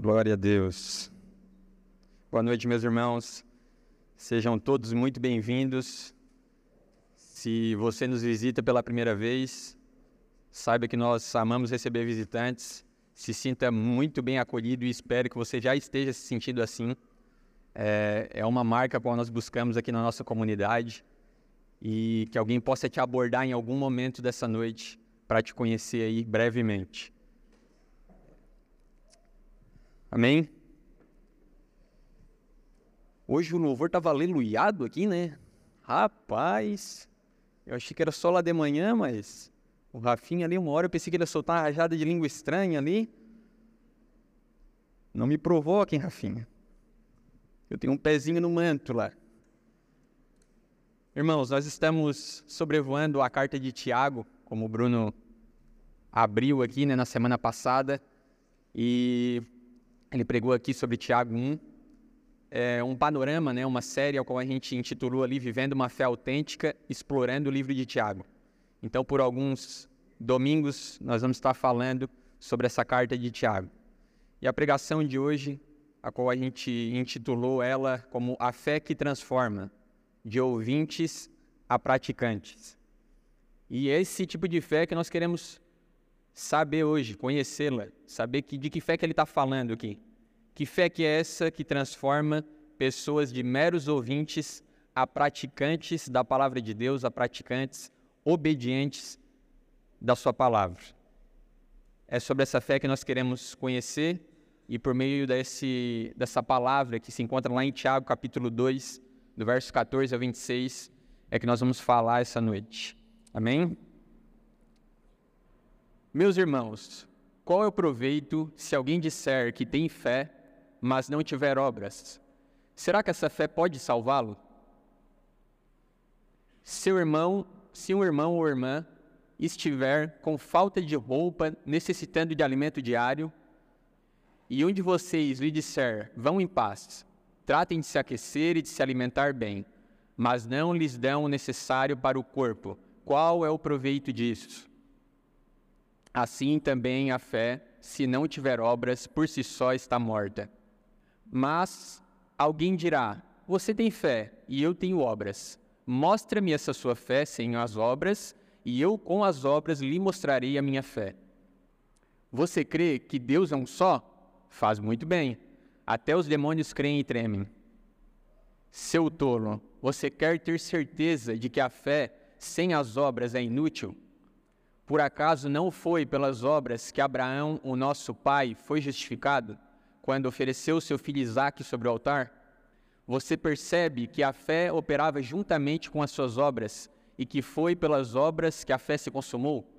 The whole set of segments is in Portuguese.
Glória a Deus. Boa noite, meus irmãos. Sejam todos muito bem-vindos. Se você nos visita pela primeira vez, saiba que nós amamos receber visitantes. Se sinta muito bem acolhido e espero que você já esteja se sentindo assim. É, é uma marca qual nós buscamos aqui na nossa comunidade e que alguém possa te abordar em algum momento dessa noite para te conhecer aí brevemente. Amém? Hoje o louvor estava aleluiado aqui, né? Rapaz, eu achei que era só lá de manhã, mas o Rafinha ali, uma hora eu pensei que ele ia soltar uma rajada de língua estranha ali. Não me provoquem, Rafinha. Eu tenho um pezinho no manto lá. Irmãos, nós estamos sobrevoando a carta de Tiago, como o Bruno abriu aqui né, na semana passada. E ele pregou aqui sobre Tiago 1, é um panorama, né, uma série ao qual a gente intitulou ali Vivendo uma Fé Autêntica, explorando o livro de Tiago. Então, por alguns domingos, nós vamos estar falando sobre essa carta de Tiago. E a pregação de hoje, a qual a gente intitulou ela como A Fé que Transforma, de ouvintes a praticantes. E é esse tipo de fé que nós queremos saber hoje, conhecê-la, saber que, de que fé que ele está falando aqui. Que fé que é essa que transforma pessoas de meros ouvintes a praticantes da palavra de Deus, a praticantes obedientes da sua palavra. É sobre essa fé que nós queremos conhecer e por meio desse, dessa palavra que se encontra lá em Tiago, capítulo 2, do verso 14 ao 26, é que nós vamos falar essa noite. Amém? Meus irmãos, qual é o proveito se alguém disser que tem fé, mas não tiver obras? Será que essa fé pode salvá-lo? Seu irmão, se um irmão ou irmã estiver com falta de roupa, necessitando de alimento diário, e um de vocês lhe disser: Vão em paz, tratem de se aquecer e de se alimentar bem, mas não lhes dão o necessário para o corpo, qual é o proveito disso? Assim também a fé, se não tiver obras, por si só está morta. Mas alguém dirá: Você tem fé e eu tenho obras. Mostra-me essa sua fé sem as obras, e eu com as obras lhe mostrarei a minha fé. Você crê que Deus é um só? Faz muito bem. Até os demônios creem e tremem. Seu tolo, você quer ter certeza de que a fé sem as obras é inútil? Por acaso não foi pelas obras que Abraão, o nosso pai, foi justificado quando ofereceu seu filho Isaque sobre o altar? Você percebe que a fé operava juntamente com as suas obras e que foi pelas obras que a fé se consumou?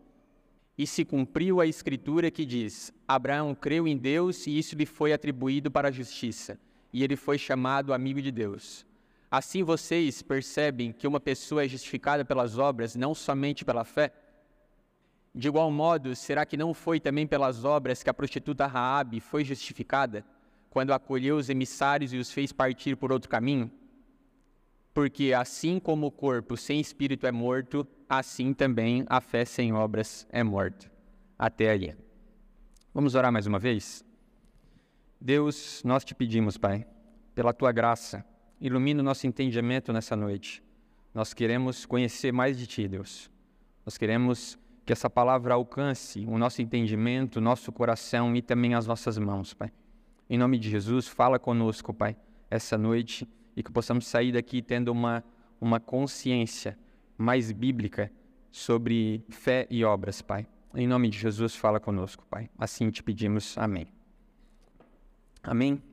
E se cumpriu a escritura que diz: Abraão creu em Deus e isso lhe foi atribuído para a justiça, e ele foi chamado amigo de Deus. Assim vocês percebem que uma pessoa é justificada pelas obras, não somente pela fé? De igual modo, será que não foi também pelas obras que a prostituta Raabe foi justificada, quando acolheu os emissários e os fez partir por outro caminho? Porque assim como o corpo sem espírito é morto, assim também a fé sem obras é morta. Até aí. Vamos orar mais uma vez? Deus, nós te pedimos, Pai, pela tua graça, ilumina o nosso entendimento nessa noite. Nós queremos conhecer mais de ti, Deus. Nós queremos que essa palavra alcance o nosso entendimento, o nosso coração e também as nossas mãos, Pai. Em nome de Jesus, fala conosco, Pai, essa noite e que possamos sair daqui tendo uma, uma consciência mais bíblica sobre fé e obras, Pai. Em nome de Jesus, fala conosco, Pai. Assim te pedimos. Amém. Amém.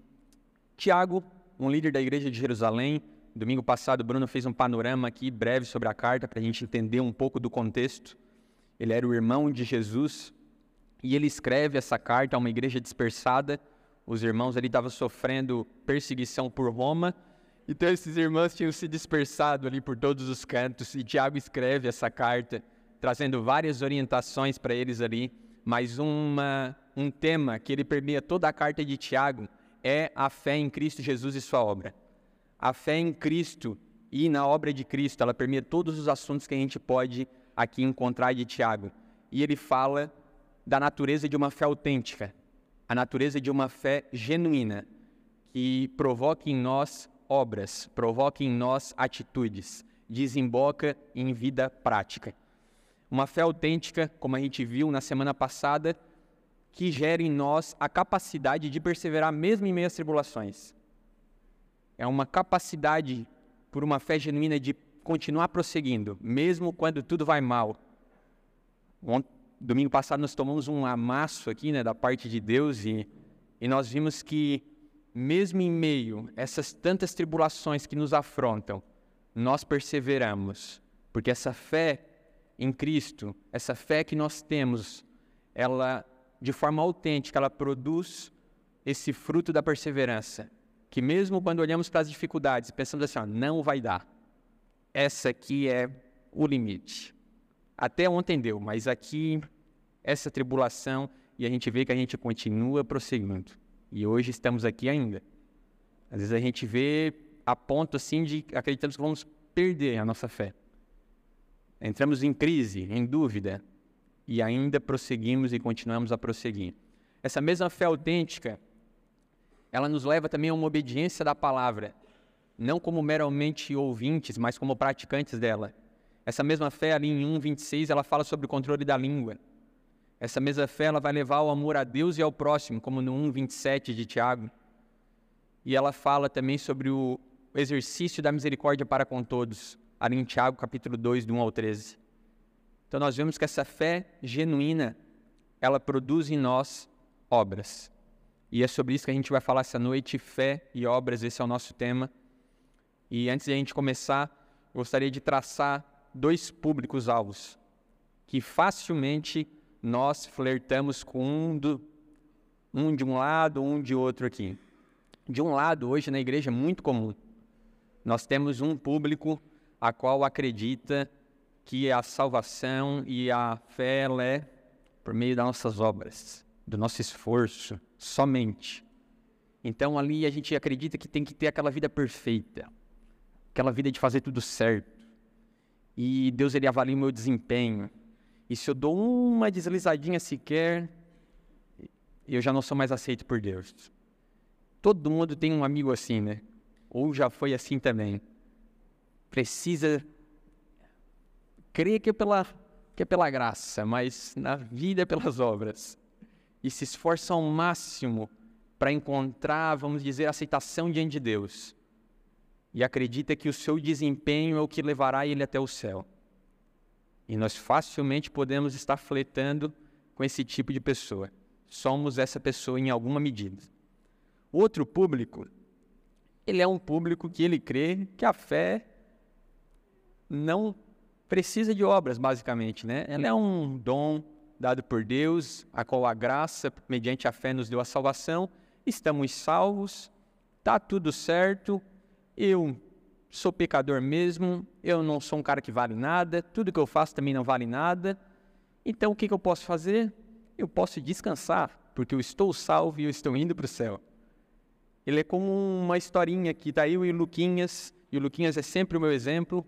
Tiago, um líder da igreja de Jerusalém, domingo passado, Bruno fez um panorama aqui breve sobre a carta para a gente entender um pouco do contexto ele era o irmão de Jesus, e ele escreve essa carta a uma igreja dispersada. Os irmãos ali estavam sofrendo perseguição por Roma, então esses irmãos tinham se dispersado ali por todos os cantos, e Tiago escreve essa carta, trazendo várias orientações para eles ali, mas uma, um tema que ele permeia toda a carta de Tiago é a fé em Cristo Jesus e sua obra. A fé em Cristo e na obra de Cristo, ela permeia todos os assuntos que a gente pode aqui encontrar de Tiago. E ele fala da natureza de uma fé autêntica. a natureza de uma fé genuína, que provoque em nós obras, provoque em nós atitudes, desemboca em vida prática. Uma fé autêntica, como a gente viu na semana passada, que gera em nós a capacidade de perseverar mesmo em meio às tribulações. É uma capacidade, por uma fé genuína, de continuar prosseguindo, mesmo quando tudo vai mal. Domingo passado nós tomamos um amasso aqui, né, da parte de Deus e, e nós vimos que mesmo em meio a essas tantas tribulações que nos afrontam, nós perseveramos, porque essa fé em Cristo, essa fé que nós temos, ela de forma autêntica, ela produz esse fruto da perseverança, que mesmo quando olhamos para as dificuldades, pensamos assim, ó, não vai dar. Essa aqui é o limite. Até ontem deu, mas aqui essa tribulação e a gente vê que a gente continua prosseguindo. E hoje estamos aqui ainda. Às vezes a gente vê a ponto assim de acreditamos que vamos perder a nossa fé. Entramos em crise, em dúvida, e ainda prosseguimos e continuamos a prosseguir. Essa mesma fé autêntica, ela nos leva também a uma obediência da palavra, não como meramente ouvintes, mas como praticantes dela. Essa mesma fé ali em 1:26, ela fala sobre o controle da língua. Essa mesma fé ela vai levar ao amor a Deus e ao próximo, como no 1:27 de Tiago. E ela fala também sobre o exercício da misericórdia para com todos, ali em Tiago, capítulo 2, do 1 ao 13. Então nós vemos que essa fé genuína, ela produz em nós obras. E é sobre isso que a gente vai falar essa noite, fé e obras, esse é o nosso tema. E antes de a gente começar, gostaria de traçar dois públicos alvos que facilmente nós flertamos com um, do, um de um lado, um de outro aqui. De um lado, hoje na igreja é muito comum. Nós temos um público a qual acredita que a salvação e a fé é por meio das nossas obras, do nosso esforço, somente. Então ali a gente acredita que tem que ter aquela vida perfeita, aquela vida de fazer tudo certo. E Deus ele avalia o meu desempenho. E se eu dou uma deslizadinha sequer, eu já não sou mais aceito por Deus. Todo mundo tem um amigo assim, né? Ou já foi assim também. Precisa crer que é pela, que é pela graça, mas na vida é pelas obras. E se esforça ao máximo para encontrar, vamos dizer, aceitação diante de Deus. E acredita que o seu desempenho é o que levará ele até o céu. E nós facilmente podemos estar fletando com esse tipo de pessoa. Somos essa pessoa em alguma medida. Outro público, ele é um público que ele crê que a fé não precisa de obras, basicamente, né? Ela é um dom dado por Deus, a qual a graça, mediante a fé, nos deu a salvação. Estamos salvos, tá tudo certo. Eu sou pecador mesmo, eu não sou um cara que vale nada, tudo que eu faço também não vale nada. Então o que, que eu posso fazer? Eu posso descansar, porque eu estou salvo e eu estou indo para o céu. Ele é como uma historinha que está eu e Luquinhas, e o Luquinhas é sempre o meu exemplo.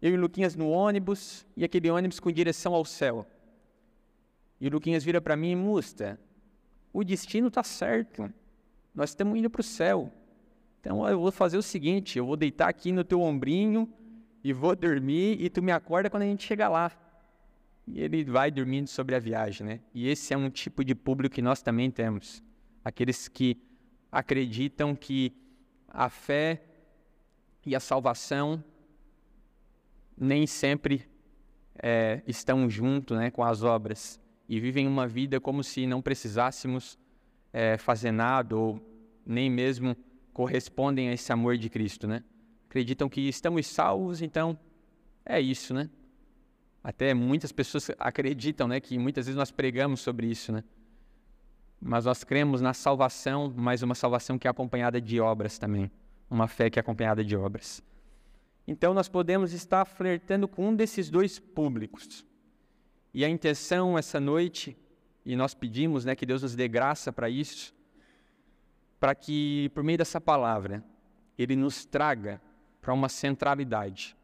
Eu e Luquinhas no ônibus, e aquele ônibus com direção ao céu. E o Luquinhas vira para mim, Musta, o destino está certo, nós estamos indo para o céu. Então eu vou fazer o seguinte: eu vou deitar aqui no teu ombrinho e vou dormir e tu me acorda quando a gente chegar lá. E ele vai dormindo sobre a viagem, né? E esse é um tipo de público que nós também temos. Aqueles que acreditam que a fé e a salvação nem sempre é, estão junto né, com as obras e vivem uma vida como se não precisássemos é, fazer nada ou nem mesmo correspondem a esse amor de Cristo, né? Acreditam que estamos salvos, então é isso, né? Até muitas pessoas acreditam, né, que muitas vezes nós pregamos sobre isso, né? Mas nós cremos na salvação, mas uma salvação que é acompanhada de obras também, uma fé que é acompanhada de obras. Então nós podemos estar flertando com um desses dois públicos. E a intenção essa noite, e nós pedimos, né, que Deus nos dê graça para isso, para que, por meio dessa palavra, ele nos traga para uma centralidade,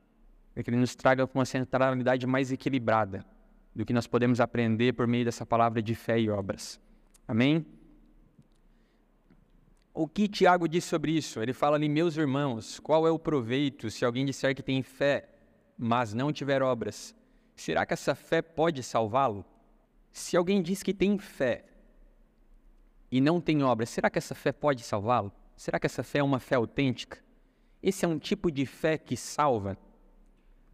para que ele nos traga para uma centralidade mais equilibrada do que nós podemos aprender por meio dessa palavra de fé e obras. Amém? O que Tiago diz sobre isso? Ele fala ali, meus irmãos, qual é o proveito se alguém disser que tem fé, mas não tiver obras? Será que essa fé pode salvá-lo? Se alguém diz que tem fé e não tem obras, será que essa fé pode salvá-lo? Será que essa fé é uma fé autêntica? Esse é um tipo de fé que salva?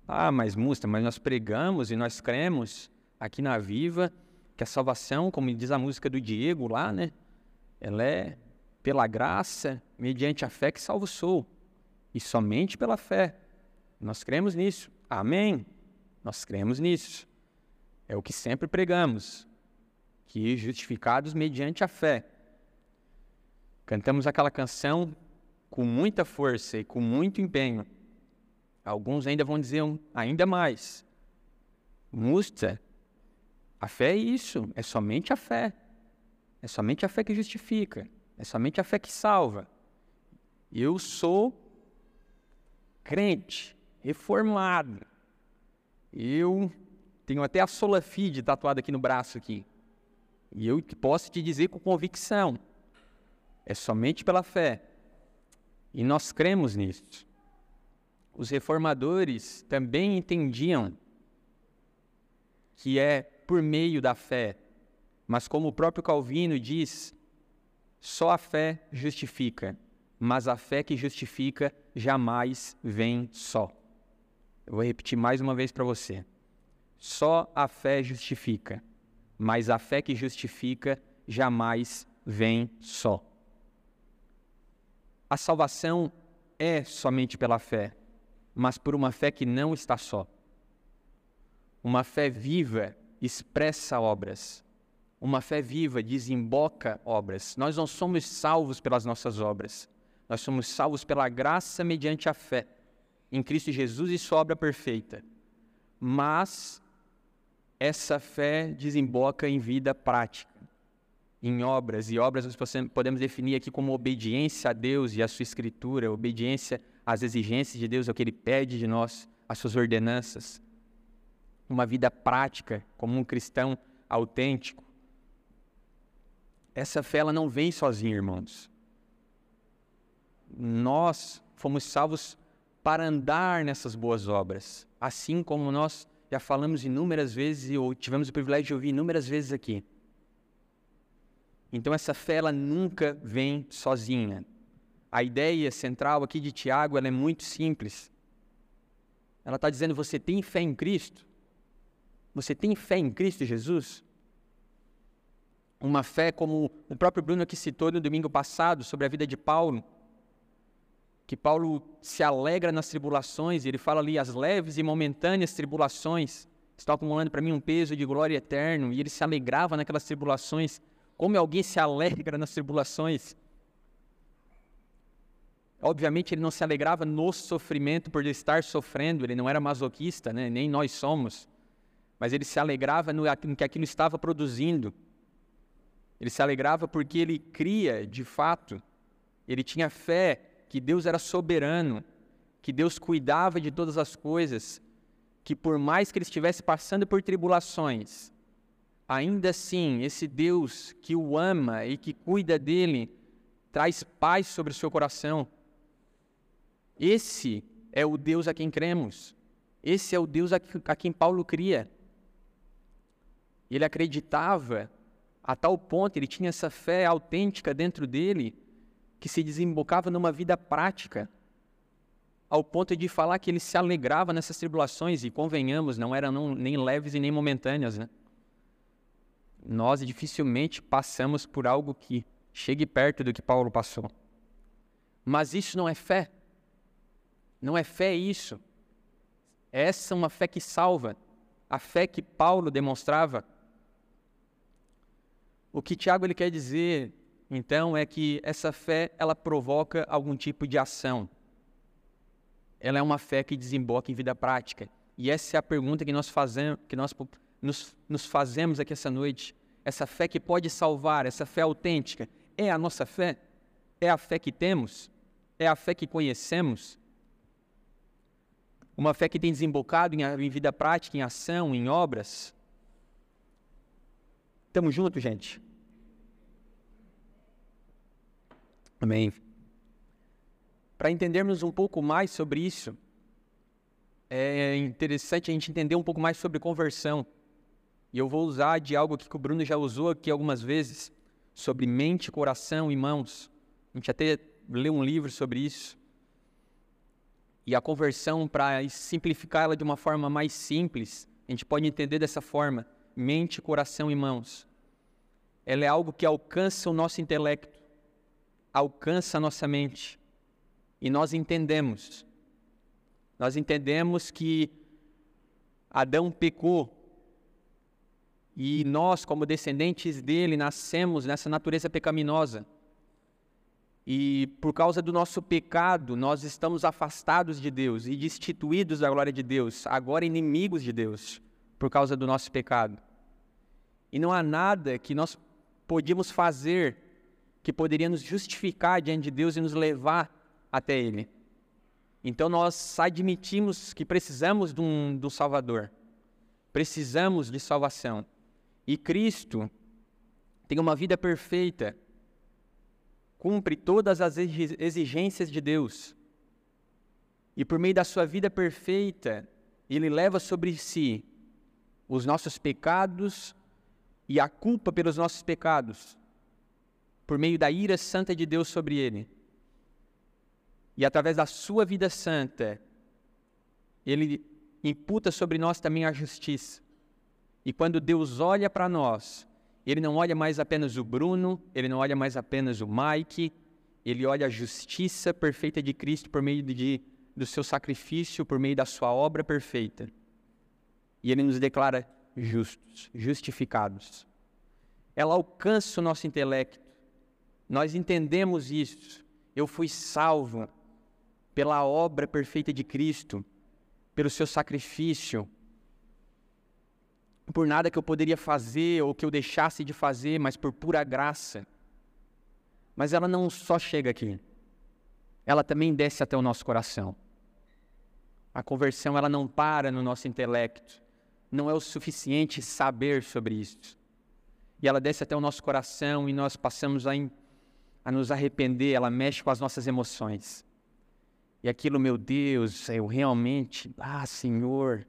Ah, mas Musta, mas nós pregamos e nós cremos aqui na Viva que a salvação, como diz a música do Diego lá, né? Ela é pela graça, mediante a fé que salvo sou. E somente pela fé. Nós cremos nisso. Amém? Nós cremos nisso. É o que sempre pregamos. Que justificados mediante a fé. Cantamos aquela canção com muita força e com muito empenho. Alguns ainda vão dizer um, ainda mais. Musta, a fé é isso, é somente a fé. É somente a fé que justifica. É somente a fé que salva. Eu sou crente, reformado. Eu tenho até a sola fide tatuada aqui no braço aqui. E eu posso te dizer com convicção, é somente pela fé. E nós cremos nisso. Os reformadores também entendiam que é por meio da fé, mas como o próprio Calvino diz, só a fé justifica, mas a fé que justifica jamais vem só. Eu vou repetir mais uma vez para você. Só a fé justifica, mas a fé que justifica jamais vem só. A salvação é somente pela fé, mas por uma fé que não está só. Uma fé viva expressa obras, uma fé viva desemboca obras. Nós não somos salvos pelas nossas obras. Nós somos salvos pela graça mediante a fé em Cristo Jesus e sua obra perfeita. Mas essa fé desemboca em vida prática, em obras, e obras nós podemos definir aqui como obediência a Deus e a sua escritura, obediência às exigências de Deus, ao que Ele pede de nós, às suas ordenanças. Uma vida prática, como um cristão autêntico. Essa fé ela não vem sozinha, irmãos. Nós fomos salvos para andar nessas boas obras, assim como nós já falamos inúmeras vezes e tivemos o privilégio de ouvir inúmeras vezes aqui. Então essa fé ela nunca vem sozinha. A ideia central aqui de Tiago ela é muito simples. Ela está dizendo: você tem fé em Cristo? Você tem fé em Cristo Jesus? uma fé como o próprio Bruno aqui citou no domingo passado sobre a vida de Paulo, que Paulo se alegra nas tribulações, ele fala ali as leves e momentâneas tribulações estão acumulando para mim um peso de glória eterno, e ele se alegrava naquelas tribulações. Como alguém se alegra nas tribulações? Obviamente ele não se alegrava no sofrimento por estar sofrendo, ele não era masoquista, né? nem nós somos, mas ele se alegrava no que aquilo estava produzindo ele se alegrava porque ele cria, de fato, ele tinha fé que Deus era soberano, que Deus cuidava de todas as coisas, que por mais que ele estivesse passando por tribulações, ainda assim, esse Deus que o ama e que cuida dele, traz paz sobre o seu coração. Esse é o Deus a quem cremos. Esse é o Deus a quem Paulo cria. Ele acreditava a tal ponto ele tinha essa fé autêntica dentro dele que se desembocava numa vida prática, ao ponto de falar que ele se alegrava nessas tribulações, e convenhamos, não eram nem leves e nem momentâneas. Né? Nós dificilmente passamos por algo que chegue perto do que Paulo passou. Mas isso não é fé. Não é fé isso. Essa é uma fé que salva. A fé que Paulo demonstrava o que Tiago ele quer dizer, então, é que essa fé ela provoca algum tipo de ação. Ela é uma fé que desemboca em vida prática. E essa é a pergunta que nós fazemos, que nós nos, nos fazemos aqui essa noite. Essa fé que pode salvar, essa fé autêntica, é a nossa fé? É a fé que temos? É a fé que conhecemos? Uma fé que tem desembocado em, em vida prática, em ação, em obras? Tamo junto, gente? Amém. Para entendermos um pouco mais sobre isso, é interessante a gente entender um pouco mais sobre conversão. E eu vou usar de algo que o Bruno já usou aqui algumas vezes, sobre mente, coração e mãos. A gente até leu um livro sobre isso. E a conversão, para simplificar ela de uma forma mais simples, a gente pode entender dessa forma: mente, coração e mãos. Ela é algo que alcança o nosso intelecto, alcança a nossa mente. E nós entendemos. Nós entendemos que Adão pecou e nós, como descendentes dele, nascemos nessa natureza pecaminosa. E por causa do nosso pecado, nós estamos afastados de Deus e destituídos da glória de Deus, agora inimigos de Deus, por causa do nosso pecado. E não há nada que nós podíamos fazer que poderia nos justificar diante de Deus e nos levar até Ele. Então nós admitimos que precisamos de um, de um Salvador, precisamos de salvação. E Cristo tem uma vida perfeita, cumpre todas as exigências de Deus. E por meio da sua vida perfeita, ele leva sobre si os nossos pecados e a culpa pelos nossos pecados, por meio da ira santa de Deus sobre ele. E através da sua vida santa, ele imputa sobre nós também a justiça. E quando Deus olha para nós, Ele não olha mais apenas o Bruno, Ele não olha mais apenas o Mike, Ele olha a justiça perfeita de Cristo por meio de, do seu sacrifício, por meio da sua obra perfeita. E Ele nos declara justos, justificados. Ela alcança o nosso intelecto. Nós entendemos isso. Eu fui salvo pela obra perfeita de Cristo, pelo seu sacrifício, por nada que eu poderia fazer ou que eu deixasse de fazer, mas por pura graça. Mas ela não só chega aqui, ela também desce até o nosso coração. A conversão ela não para no nosso intelecto, não é o suficiente saber sobre isso. E ela desce até o nosso coração e nós passamos a, a nos arrepender, ela mexe com as nossas emoções. E aquilo, meu Deus, eu realmente, ah, Senhor,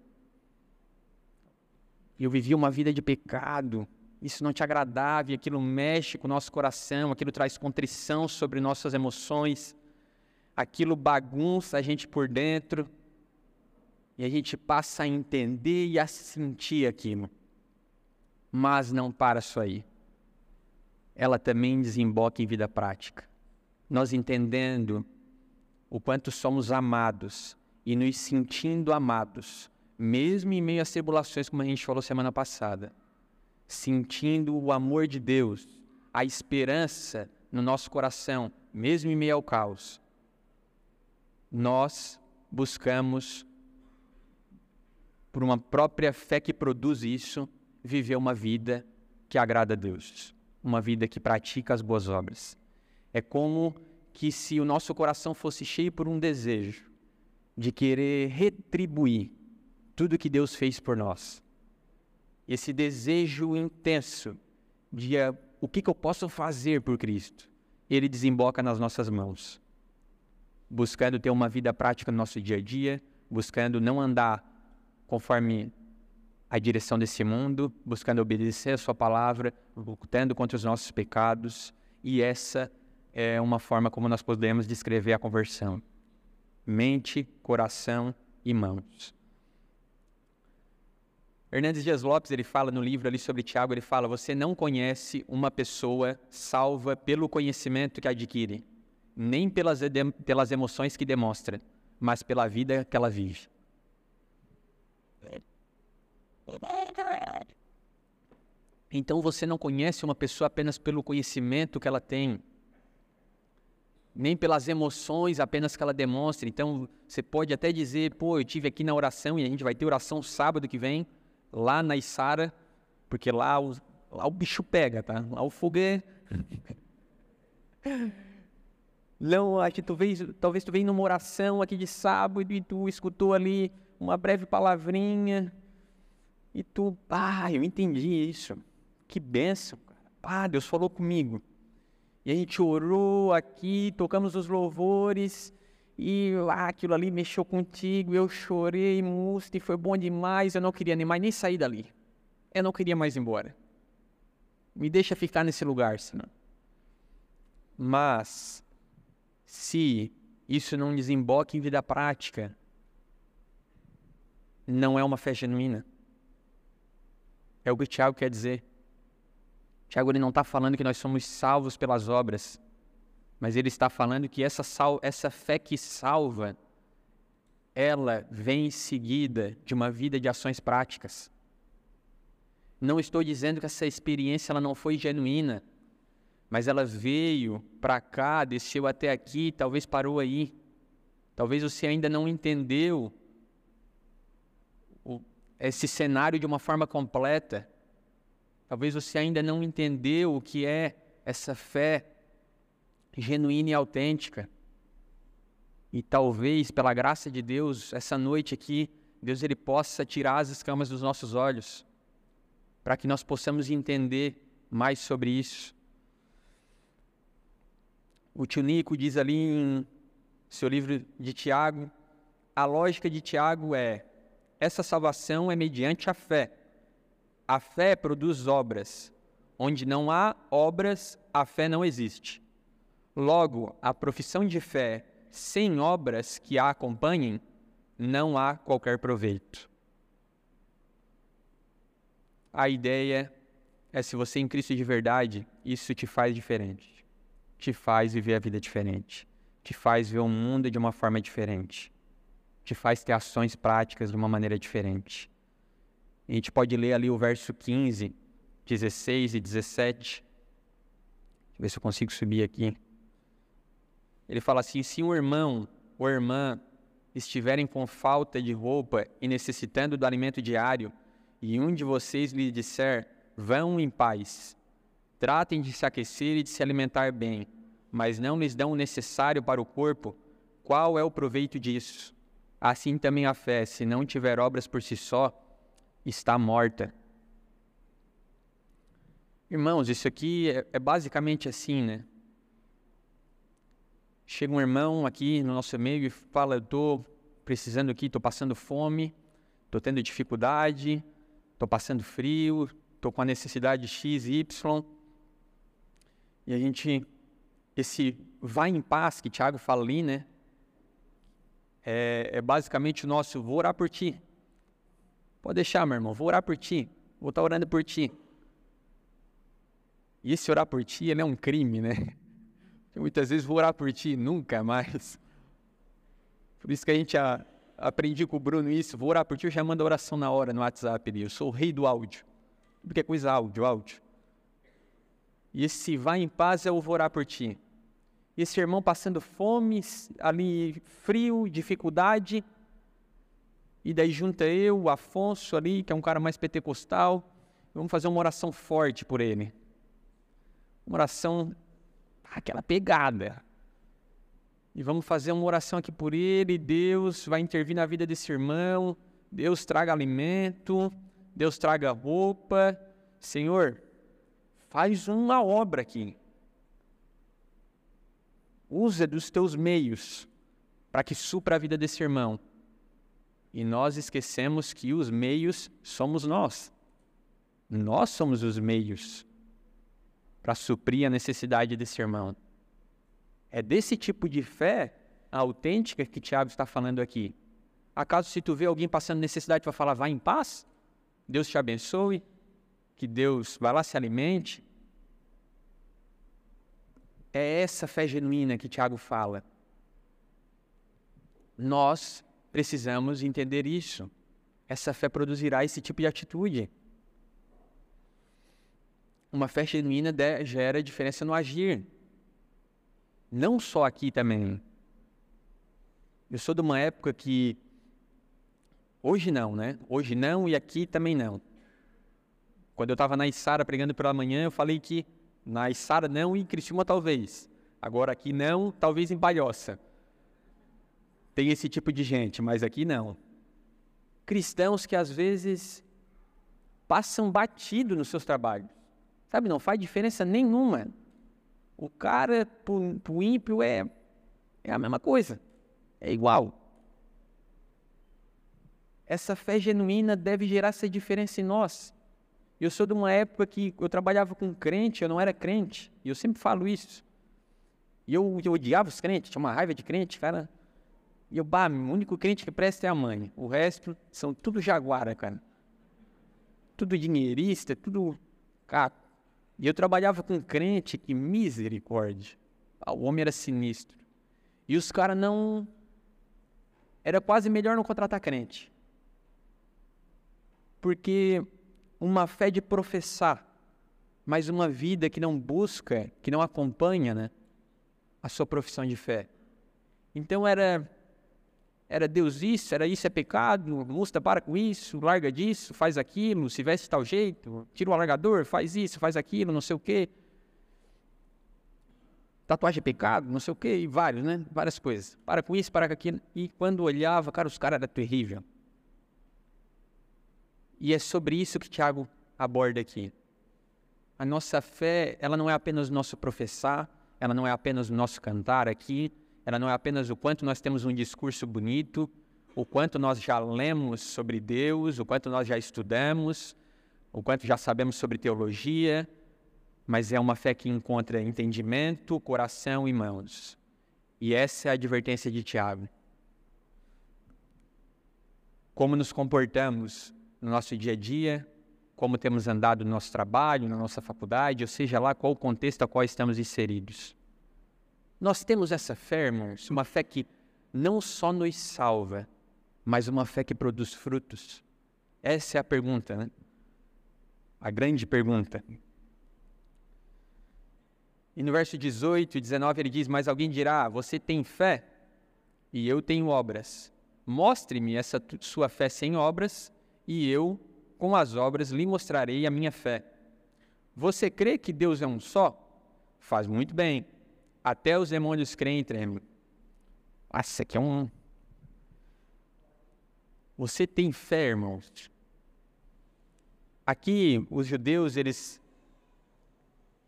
eu vivia uma vida de pecado, isso não te agradava, e aquilo mexe com o nosso coração, aquilo traz contrição sobre nossas emoções, aquilo bagunça a gente por dentro, e a gente passa a entender e a sentir aquilo. Mas não para só aí. Ela também desemboca em vida prática. Nós entendendo o quanto somos amados e nos sentindo amados, mesmo em meio às tribulações, como a gente falou semana passada, sentindo o amor de Deus, a esperança no nosso coração, mesmo em meio ao caos, nós buscamos, por uma própria fé que produz isso, viver uma vida que agrada a Deus, uma vida que pratica as boas obras. É como que se o nosso coração fosse cheio por um desejo de querer retribuir tudo que Deus fez por nós. Esse desejo intenso de uh, o que, que eu posso fazer por Cristo, ele desemboca nas nossas mãos. Buscando ter uma vida prática no nosso dia a dia, buscando não andar conforme a direção desse mundo, buscando obedecer a Sua palavra, lutando contra os nossos pecados, e essa é uma forma como nós podemos descrever a conversão: mente, coração e mãos. Hernandes Dias Lopes, ele fala no livro ali sobre Tiago, ele fala: você não conhece uma pessoa salva pelo conhecimento que adquire, nem pelas, pelas emoções que demonstra, mas pela vida que ela vive. Então você não conhece uma pessoa apenas pelo conhecimento que ela tem, nem pelas emoções apenas que ela demonstra. Então você pode até dizer, pô, eu tive aqui na oração e a gente vai ter oração sábado que vem lá na Isara, porque lá o, lá o bicho pega, tá? Lá o fogo é... Não, acho que tu talvez tu veio numa oração aqui de sábado e tu escutou ali uma breve palavrinha e tu, ah, eu entendi isso. Que benção, cara. Ah, Deus falou comigo. E E a gente orou aqui, tocamos os louvores, e ah, aquilo ali mexeu contigo, eu chorei, Musti, foi bom demais, eu não queria nem mais nem sair dali. Eu não queria mais ir embora. Me deixa ficar nesse lugar, Senhor. Mas, se isso não desemboca em vida prática, não é uma fé genuína. É o que o Tiago quer dizer. Tiago ele não está falando que nós somos salvos pelas obras, mas ele está falando que essa, sal, essa fé que salva, ela vem em seguida de uma vida de ações práticas. Não estou dizendo que essa experiência ela não foi genuína, mas ela veio para cá, desceu até aqui, talvez parou aí. Talvez você ainda não entendeu esse cenário de uma forma completa. Talvez você ainda não entendeu o que é essa fé genuína e autêntica. E talvez, pela graça de Deus, essa noite aqui, Deus ele possa tirar as escamas dos nossos olhos, para que nós possamos entender mais sobre isso. O tio Nico diz ali em seu livro de Tiago, a lógica de Tiago é: essa salvação é mediante a fé. A fé produz obras. Onde não há obras, a fé não existe. Logo, a profissão de fé sem obras que a acompanhem, não há qualquer proveito. A ideia é se você é em Cristo de verdade, isso te faz diferente. Te faz viver a vida diferente. Te faz ver o mundo de uma forma diferente. Te faz ter ações práticas de uma maneira diferente. A gente pode ler ali o verso 15, 16 e 17. Deixa eu ver se eu consigo subir aqui. Ele fala assim: se um irmão ou irmã estiverem com falta de roupa e necessitando do alimento diário, e um de vocês lhe disser: vão em paz, tratem de se aquecer e de se alimentar bem, mas não lhes dão o necessário para o corpo, qual é o proveito disso? Assim também a fé, se não tiver obras por si só, está morta. Irmãos, isso aqui é, é basicamente assim, né? Chega um irmão aqui no nosso meio e fala: Eu estou precisando aqui, estou passando fome, estou tendo dificuldade, estou passando frio, estou com a necessidade X, Y. E a gente, esse vai em paz que Tiago fala ali, né? É, é basicamente o nosso: vou orar por ti. Pode deixar, meu irmão, vou orar por ti. Vou estar orando por ti. E esse orar por ti, é um crime, né? Porque muitas vezes vou orar por ti nunca mais. Por isso que a gente a, aprendi com o Bruno isso. Vou orar por ti, eu já mando oração na hora no WhatsApp ali. Eu sou o rei do áudio. Tudo que é coisa áudio, áudio. E esse vai em paz eu vou orar por ti. Esse irmão passando fome, ali frio, dificuldade, e daí junta eu, o Afonso ali, que é um cara mais pentecostal, vamos fazer uma oração forte por ele. Uma oração, aquela pegada. E vamos fazer uma oração aqui por ele, Deus vai intervir na vida desse irmão, Deus traga alimento, Deus traga roupa. Senhor, faz uma obra aqui. Usa dos teus meios para que supra a vida desse irmão. E nós esquecemos que os meios somos nós. Nós somos os meios para suprir a necessidade desse irmão. É desse tipo de fé autêntica que Tiago está falando aqui. Acaso se tu vê alguém passando necessidade, tu vai falar, vai em paz? Deus te abençoe, que Deus vá lá se alimente. É essa fé genuína que Tiago fala. Nós Precisamos entender isso. Essa fé produzirá esse tipo de atitude. Uma fé genuína gera diferença no agir. Não só aqui também. Eu sou de uma época que. Hoje não, né? Hoje não e aqui também não. Quando eu estava na Isara pregando pela manhã, eu falei que na Isara não e em Criciúma talvez. Agora aqui não, talvez em Palhoça tem esse tipo de gente, mas aqui não. Cristãos que às vezes passam batido nos seus trabalhos. Sabe, não faz diferença nenhuma. O cara, pro, pro ímpio, é, é a mesma coisa. É igual. Essa fé genuína deve gerar essa diferença em nós. Eu sou de uma época que eu trabalhava com crente, eu não era crente. E eu sempre falo isso. E eu, eu odiava os crentes, tinha uma raiva de crente, cara. E eu, bah, o único crente que presta é a mãe. O resto são tudo jaguara, cara. Tudo dinheirista, tudo caco. E eu trabalhava com crente, que misericórdia. Ah, o homem era sinistro. E os caras não. Era quase melhor não contratar crente. Porque uma fé de professar, mas uma vida que não busca, que não acompanha, né? A sua profissão de fé. Então era era Deus isso, era isso é pecado, Musta para com isso, larga disso, faz aquilo, se veste tal jeito, tira o alargador, faz isso, faz aquilo, não sei o quê. Tatuagem é pecado, não sei o quê, e vários, né? Várias coisas. Para com isso, para com aquilo. E quando olhava, cara, os caras eram terríveis. E é sobre isso que Tiago aborda aqui. A nossa fé, ela não é apenas o nosso professar, ela não é apenas o nosso cantar aqui, ela não é apenas o quanto nós temos um discurso bonito, o quanto nós já lemos sobre Deus, o quanto nós já estudamos, o quanto já sabemos sobre teologia, mas é uma fé que encontra entendimento, coração e mãos. E essa é a advertência de Tiago. Como nos comportamos no nosso dia a dia, como temos andado no nosso trabalho, na nossa faculdade, ou seja lá qual o contexto a qual estamos inseridos. Nós temos essa fé, irmãos, uma fé que não só nos salva, mas uma fé que produz frutos. Essa é a pergunta, né? A grande pergunta. E no verso 18 e 19 ele diz: Mas alguém dirá: Você tem fé e eu tenho obras. Mostre-me essa sua fé sem obras, e eu, com as obras, lhe mostrarei a minha fé. Você crê que Deus é um só? Faz muito bem. Até os demônios creem e tremem. Nossa, aqui é um. Você tem fé, irmãos? Aqui, os judeus, eles.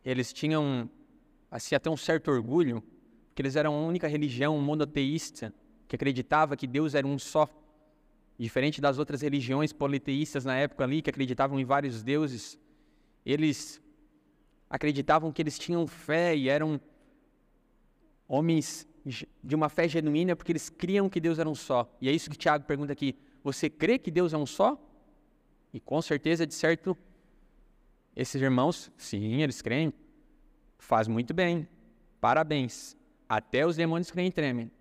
Eles tinham, assim, até um certo orgulho, porque eles eram a única religião monoteísta que acreditava que Deus era um só. Diferente das outras religiões politeístas na época ali, que acreditavam em vários deuses, eles acreditavam que eles tinham fé e eram homens de uma fé genuína porque eles criam que Deus era um só. E é isso que Tiago pergunta aqui: você crê que Deus é um só? E com certeza, de certo, esses irmãos, sim, eles creem. Faz muito bem. Parabéns. Até os demônios creem e tremem.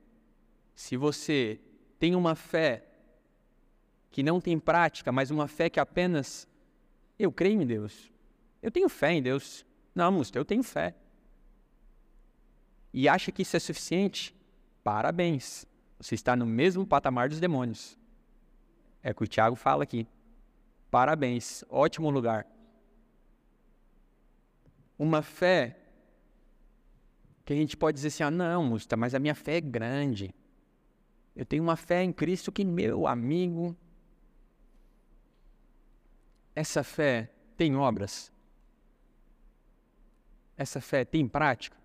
Se você tem uma fé que não tem prática, mas uma fé que apenas eu creio em Deus. Eu tenho fé em Deus. Não, Musta, eu tenho fé e acha que isso é suficiente, parabéns. Você está no mesmo patamar dos demônios. É o que o Tiago fala aqui. Parabéns, ótimo lugar. Uma fé que a gente pode dizer assim: ah, não, Musta, mas a minha fé é grande. Eu tenho uma fé em Cristo que, meu amigo, essa fé tem obras? Essa fé tem prática?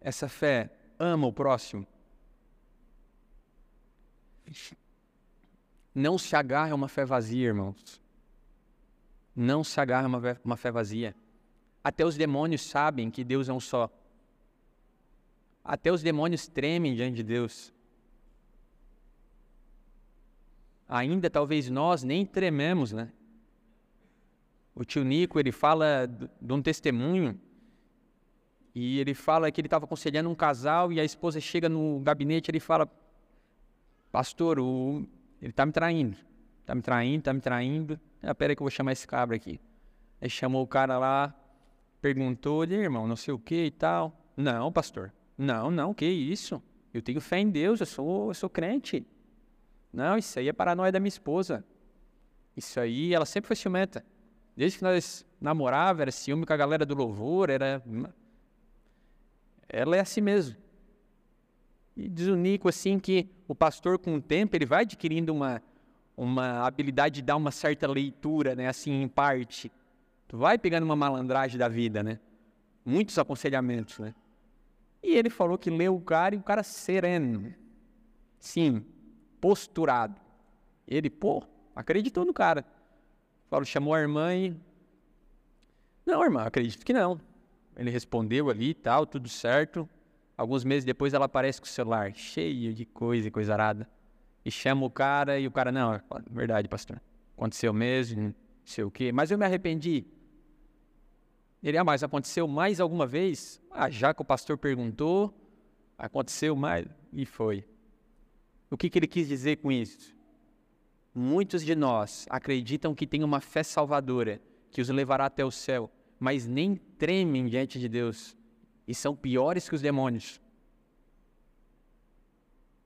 essa fé ama o próximo? Não se agarre a uma fé vazia, irmãos. Não se agarre a uma, fé vazia. Até os demônios sabem que Deus é um só. Até os demônios tremem diante de Deus. Ainda talvez nós nem trememos, né? O tio Nico, ele fala de um testemunho e ele fala que ele estava aconselhando um casal e a esposa chega no gabinete e ele fala: Pastor, o... ele está me traindo. Está me traindo, está me traindo. Ah, pera aí que eu vou chamar esse cabra aqui. Aí chamou o cara lá, perguntou: ele, irmão, não sei o que e tal. Não, pastor. Não, não, que isso? Eu tenho fé em Deus, eu sou, eu sou crente. Não, isso aí é paranoia da minha esposa. Isso aí, ela sempre foi ciumenta. Desde que nós namorava, era ciúme com a galera do louvor, era ela é assim mesmo. E diz o Nico assim que o pastor com o tempo ele vai adquirindo uma uma habilidade de dar uma certa leitura, né, assim em parte. Tu vai pegando uma malandragem da vida, né? muitos aconselhamentos, né? E ele falou que leu o cara e o cara sereno. Sim, posturado. Ele, pô, acreditou no cara. Falou, chamou a irmã e. Não, irmã, acredito que não. Ele respondeu ali e tal, tudo certo. Alguns meses depois ela aparece com o celular cheio de coisa e coisa arada. E chama o cara e o cara, não, é verdade, pastor. Aconteceu mesmo, não sei o quê. Mas eu me arrependi. Ele, ah, mas aconteceu mais alguma vez? Ah, já que o pastor perguntou, aconteceu mais. E foi. O que, que ele quis dizer com isso? Muitos de nós acreditam que tem uma fé salvadora que os levará até o céu, mas nem tremem diante de Deus e são piores que os demônios.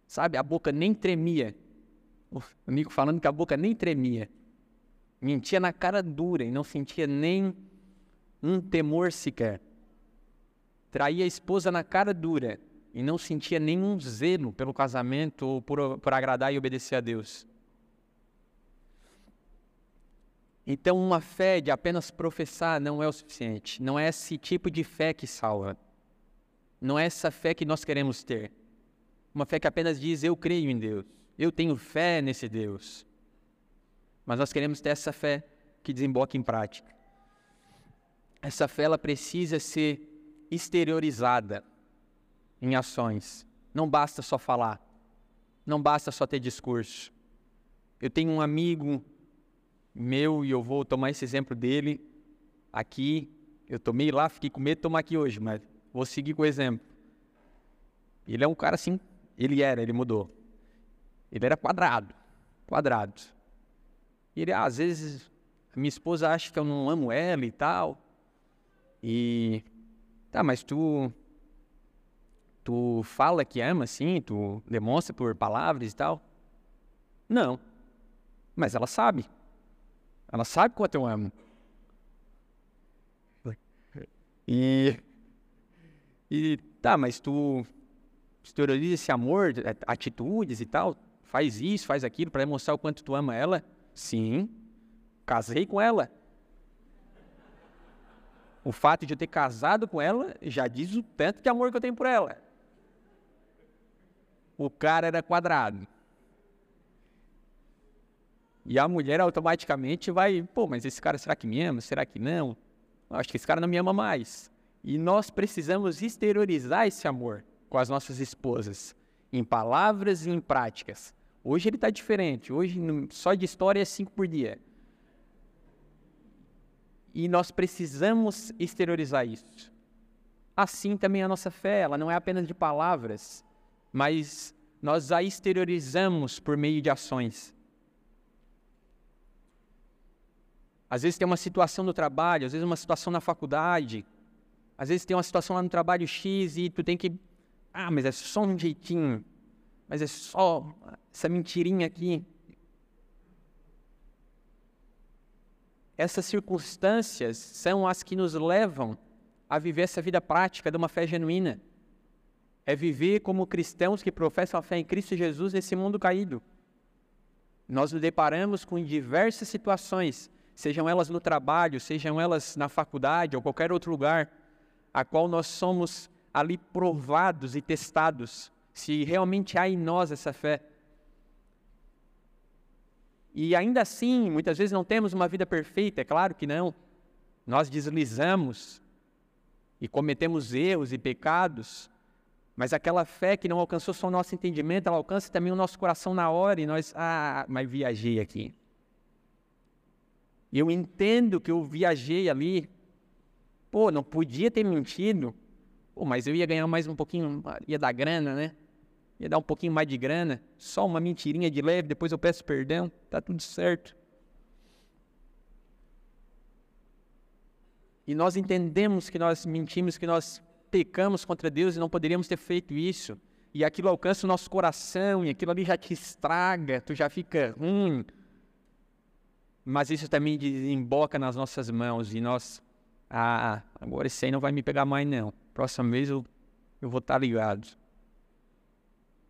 Sabe, a boca nem tremia. O amigo falando que a boca nem tremia. Mentia na cara dura e não sentia nem um temor sequer. Traía a esposa na cara dura e não sentia nenhum zelo pelo casamento ou por, por agradar e obedecer a Deus. Então, uma fé de apenas professar não é o suficiente. Não é esse tipo de fé que salva. Não é essa fé que nós queremos ter. Uma fé que apenas diz: Eu creio em Deus. Eu tenho fé nesse Deus. Mas nós queremos ter essa fé que desemboca em prática. Essa fé ela precisa ser exteriorizada em ações. Não basta só falar. Não basta só ter discurso. Eu tenho um amigo meu e eu vou tomar esse exemplo dele aqui. Eu tomei lá, fiquei com medo de tomar aqui hoje, mas vou seguir com o exemplo. Ele é um cara assim, ele era, ele mudou. Ele era quadrado, quadrado. E ele, ah, às vezes, minha esposa acha que eu não amo ela e tal. E, tá, mas tu Tu fala que ama, sim, tu demonstra por palavras e tal? Não. Mas ela sabe. Ela sabe quanto eu amo. E. E tá, mas tu exterioriza esse amor, é, atitudes e tal, faz isso, faz aquilo para demonstrar o quanto tu ama ela? Sim. Casei com ela. O fato de eu ter casado com ela já diz o tanto de amor que eu tenho por ela o cara era quadrado. E a mulher automaticamente vai, pô, mas esse cara será que me ama? Será que não? Acho que esse cara não me ama mais. E nós precisamos exteriorizar esse amor com as nossas esposas, em palavras e em práticas. Hoje ele está diferente. Hoje só de história é cinco por dia. E nós precisamos exteriorizar isso. Assim também a nossa fé, ela não é apenas de palavras, mas nós a exteriorizamos por meio de ações. Às vezes tem uma situação no trabalho, às vezes uma situação na faculdade, às vezes tem uma situação lá no trabalho X e tu tem que, ah, mas é só um jeitinho, mas é só essa mentirinha aqui. Essas circunstâncias são as que nos levam a viver essa vida prática de uma fé genuína é viver como cristãos que professam a fé em Cristo Jesus nesse mundo caído. Nós nos deparamos com diversas situações, sejam elas no trabalho, sejam elas na faculdade ou qualquer outro lugar, a qual nós somos ali provados e testados se realmente há em nós essa fé. E ainda assim, muitas vezes não temos uma vida perfeita, é claro que não. Nós deslizamos e cometemos erros e pecados, mas aquela fé que não alcançou só o nosso entendimento, ela alcança também o nosso coração na hora e nós, ah, mas viajei aqui. Eu entendo que eu viajei ali. Pô, não podia ter mentido. Pô, mas eu ia ganhar mais um pouquinho, ia dar grana, né? Ia dar um pouquinho mais de grana. Só uma mentirinha de leve, depois eu peço perdão. Tá tudo certo. E nós entendemos que nós mentimos, que nós pecamos contra Deus e não poderíamos ter feito isso. E aquilo alcança o nosso coração, e aquilo ali já te estraga, tu já fica ruim. Mas isso também desemboca nas nossas mãos, e nós, ah, agora esse aí não vai me pegar mais não. Próxima vez eu, eu vou estar ligado.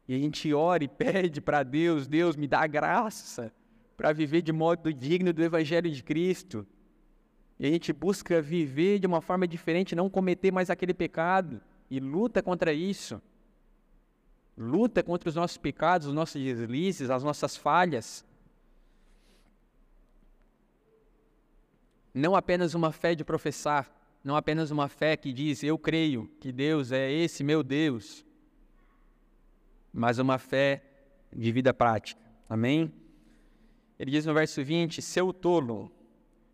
E a gente ora e pede para Deus, Deus me dá graça para viver de modo digno do Evangelho de Cristo. E a gente busca viver de uma forma diferente, não cometer mais aquele pecado. E luta contra isso. Luta contra os nossos pecados, os nossos deslizes, as nossas falhas. Não apenas uma fé de professar, não apenas uma fé que diz eu creio que Deus é esse meu Deus, mas uma fé de vida prática. Amém? Ele diz no verso 20: Seu tolo,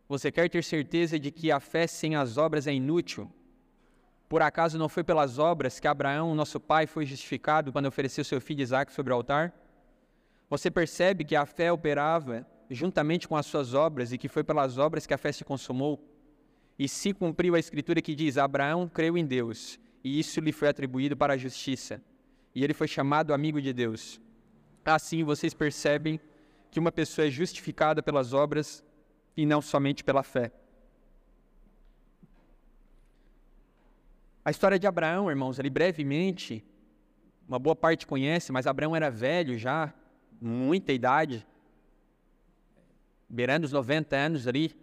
você quer ter certeza de que a fé sem as obras é inútil? Por acaso não foi pelas obras que Abraão, nosso pai, foi justificado quando ofereceu seu filho Isaac sobre o altar? Você percebe que a fé operava juntamente com as suas obras e que foi pelas obras que a fé se consumou? E se cumpriu a escritura que diz: Abraão creu em Deus, e isso lhe foi atribuído para a justiça, e ele foi chamado amigo de Deus. Assim vocês percebem que uma pessoa é justificada pelas obras e não somente pela fé. A história de Abraão, irmãos, ali brevemente, uma boa parte conhece, mas Abraão era velho já, muita idade, beirando os 90 anos ali,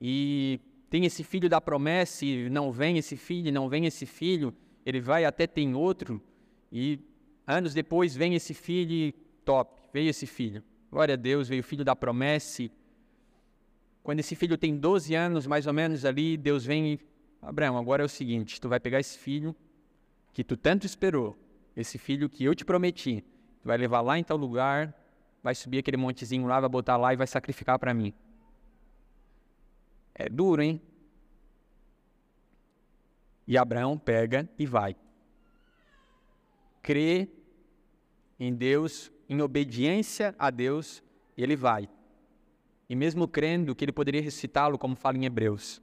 e tem esse filho da promessa e não vem esse filho, não vem esse filho, ele vai até tem outro, e anos depois vem esse filho e top, veio esse filho. Glória a Deus, veio o filho da promessa. Quando esse filho tem 12 anos, mais ou menos ali, Deus vem e Abraão, agora é o seguinte, tu vai pegar esse filho que tu tanto esperou, esse filho que eu te prometi, tu vai levar lá em tal lugar, vai subir aquele montezinho lá, vai botar lá e vai sacrificar para mim. É duro, hein? E Abraão pega e vai. Crê em Deus, em obediência a Deus, ele vai. E mesmo crendo que ele poderia recitá-lo, como fala em Hebreus.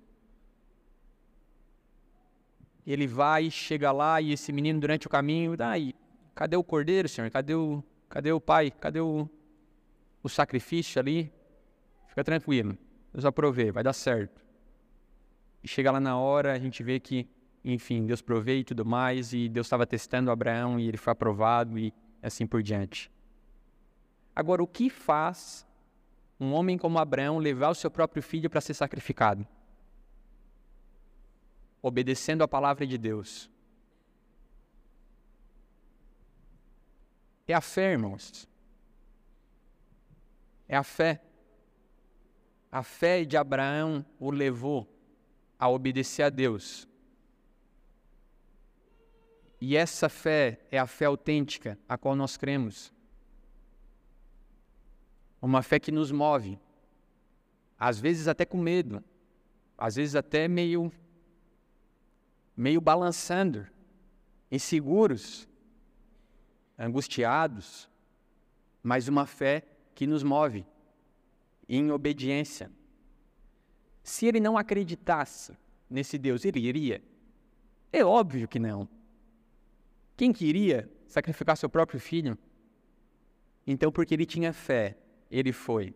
Ele vai, chega lá e esse menino durante o caminho, daí, cadê o cordeiro, senhor? Cadê o, cadê o pai? Cadê o, o sacrifício ali? Fica tranquilo, Deus aprovei, vai dar certo. E chega lá na hora, a gente vê que, enfim, Deus provei e tudo mais, e Deus estava testando Abraão e ele foi aprovado e assim por diante. Agora, o que faz um homem como Abraão levar o seu próprio filho para ser sacrificado? obedecendo a palavra de Deus. É a fé, irmãos. É a fé. A fé de Abraão o levou a obedecer a Deus. E essa fé é a fé autêntica a qual nós cremos. Uma fé que nos move, às vezes até com medo, às vezes até meio meio balançando, inseguros, angustiados, mas uma fé que nos move em obediência. Se ele não acreditasse nesse Deus, ele iria? É óbvio que não. Quem queria sacrificar seu próprio filho? Então, porque ele tinha fé, ele foi.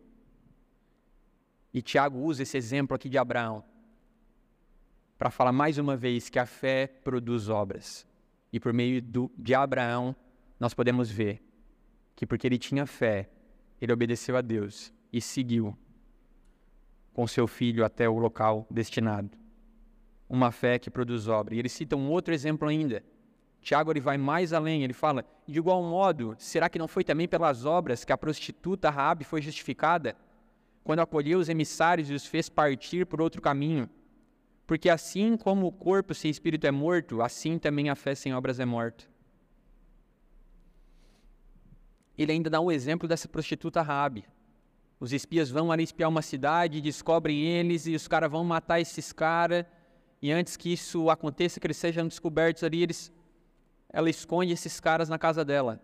E Tiago usa esse exemplo aqui de Abraão para falar mais uma vez que a fé produz obras. E por meio do, de Abraão, nós podemos ver que porque ele tinha fé, ele obedeceu a Deus e seguiu com seu filho até o local destinado. Uma fé que produz obra. E ele cita um outro exemplo ainda. Tiago ele vai mais além, ele fala: de igual modo, será que não foi também pelas obras que a prostituta Raabe foi justificada, quando acolheu os emissários e os fez partir por outro caminho? Porque assim como o corpo sem espírito é morto, assim também a fé sem obras é morta. Ele ainda dá um exemplo dessa prostituta Rabi. Os espias vão ali espiar uma cidade, descobrem eles e os caras vão matar esses caras. E antes que isso aconteça, que eles sejam descobertos ali, eles, ela esconde esses caras na casa dela.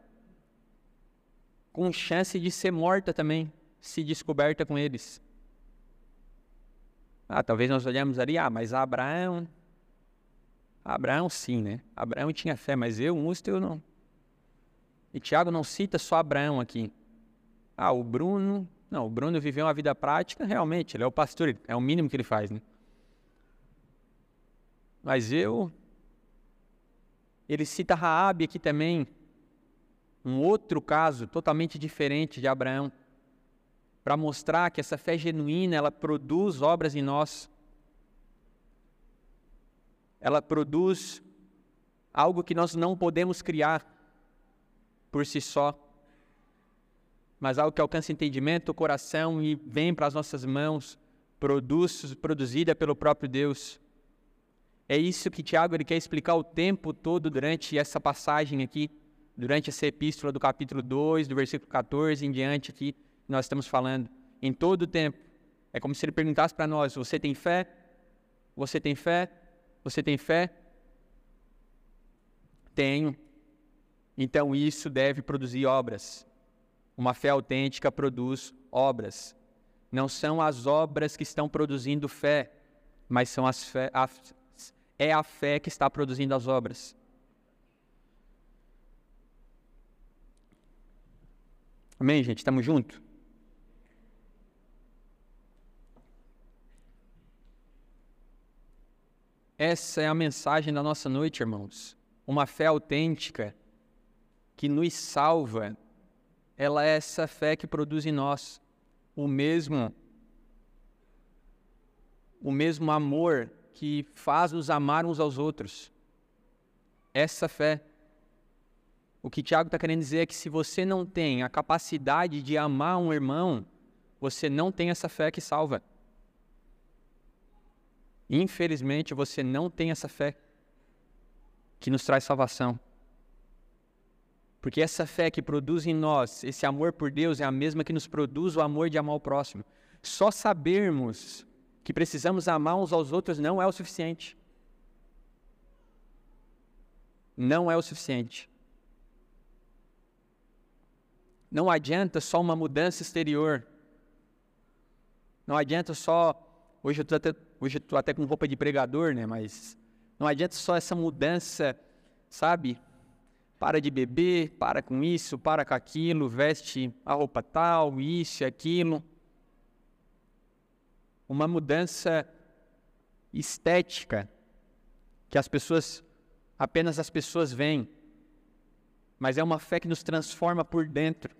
Com chance de ser morta também, se descoberta com eles. Ah, talvez nós olhamos ali, ah, mas Abraão. Abraão sim, né? Abraão tinha fé, mas eu, Musto, eu não. E Tiago não cita só Abraão aqui. Ah, o Bruno. Não, o Bruno viveu uma vida prática, realmente, ele é o pastor, é o mínimo que ele faz, né? Mas eu. Ele cita Raabe aqui também, um outro caso totalmente diferente de Abraão para mostrar que essa fé genuína, ela produz obras em nós, ela produz algo que nós não podemos criar por si só, mas algo que alcança entendimento, coração e vem para as nossas mãos, produz, produzida pelo próprio Deus. É isso que Tiago ele quer explicar o tempo todo durante essa passagem aqui, durante essa epístola do capítulo 2, do versículo 14 em diante aqui, nós estamos falando. Em todo o tempo. É como se ele perguntasse para nós: Você tem fé? Você tem fé? Você tem fé? Tenho. Então isso deve produzir obras. Uma fé autêntica produz obras. Não são as obras que estão produzindo fé, mas são as fé, a, é a fé que está produzindo as obras. Amém, gente? Estamos juntos? Essa é a mensagem da nossa noite, irmãos. Uma fé autêntica que nos salva, ela é essa fé que produz em nós o mesmo o mesmo amor que faz nos amar uns aos outros. Essa fé. O que Tiago está querendo dizer é que se você não tem a capacidade de amar um irmão, você não tem essa fé que salva. Infelizmente, você não tem essa fé que nos traz salvação. Porque essa fé que produz em nós esse amor por Deus é a mesma que nos produz o amor de amar o próximo. Só sabermos que precisamos amar uns aos outros não é o suficiente. Não é o suficiente. Não adianta só uma mudança exterior. Não adianta só. Hoje eu estou até, até com roupa de pregador, né? Mas não adianta só essa mudança, sabe? Para de beber, para com isso, para com aquilo, veste a roupa tal, isso e aquilo uma mudança estética que as pessoas apenas as pessoas veem, mas é uma fé que nos transforma por dentro,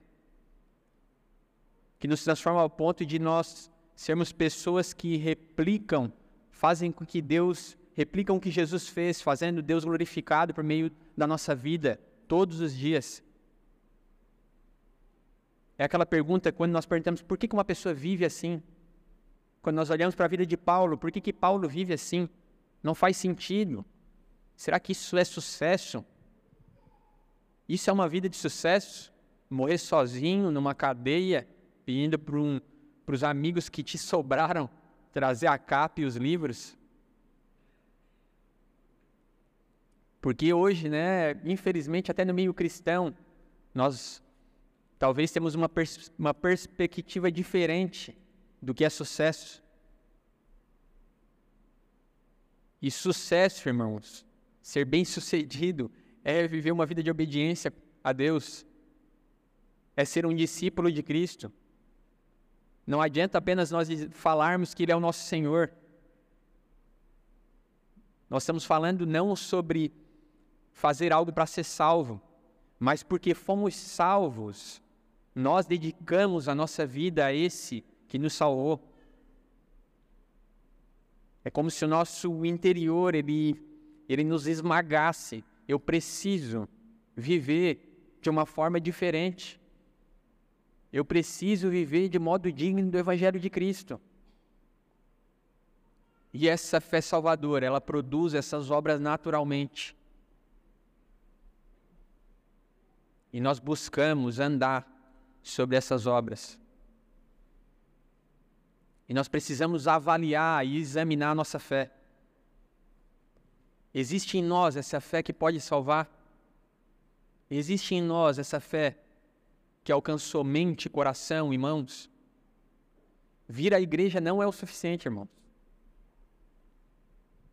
que nos transforma ao ponto de nós sermos pessoas que replicam, fazem com que Deus replicam o que Jesus fez, fazendo Deus glorificado por meio da nossa vida todos os dias. É aquela pergunta quando nós perguntamos por que uma pessoa vive assim? Quando nós olhamos para a vida de Paulo, por que, que Paulo vive assim? Não faz sentido. Será que isso é sucesso? Isso é uma vida de sucesso? Morrer sozinho numa cadeia, pedindo para um, os amigos que te sobraram trazer a capa e os livros? Porque hoje, né, infelizmente, até no meio cristão, nós talvez temos uma, pers uma perspectiva diferente do que é sucesso. E sucesso, irmãos, ser bem-sucedido é viver uma vida de obediência a Deus, é ser um discípulo de Cristo. Não adianta apenas nós falarmos que Ele é o nosso Senhor. Nós estamos falando não sobre fazer algo para ser salvo, mas porque fomos salvos, nós dedicamos a nossa vida a esse que nos salvou. É como se o nosso interior ele, ele nos esmagasse. Eu preciso viver de uma forma diferente. Eu preciso viver de modo digno do Evangelho de Cristo. E essa fé salvadora, ela produz essas obras naturalmente. E nós buscamos andar sobre essas obras. E nós precisamos avaliar e examinar a nossa fé. Existe em nós essa fé que pode salvar? Existe em nós essa fé que alcançou mente, coração e mãos? Vir à igreja não é o suficiente, irmãos.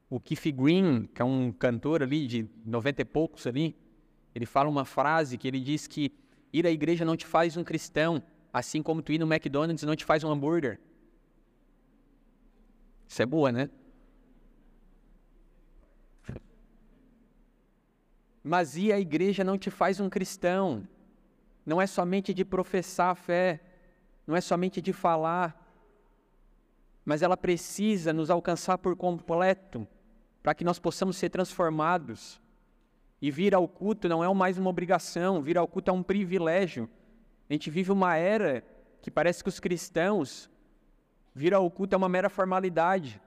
O Keith Green, que é um cantor ali de noventa e poucos ali, ele fala uma frase que ele diz que ir à igreja não te faz um cristão, assim como tu ir no McDonald's não te faz um hambúrguer. Isso é boa, né? Mas e a igreja não te faz um cristão? Não é somente de professar a fé, não é somente de falar, mas ela precisa nos alcançar por completo. para que nós possamos ser transformados. E vir ao culto não é mais uma obrigação, vir ao culto é um privilégio. A gente vive uma era que parece que os cristãos vir ao culto é uma mera formalidade,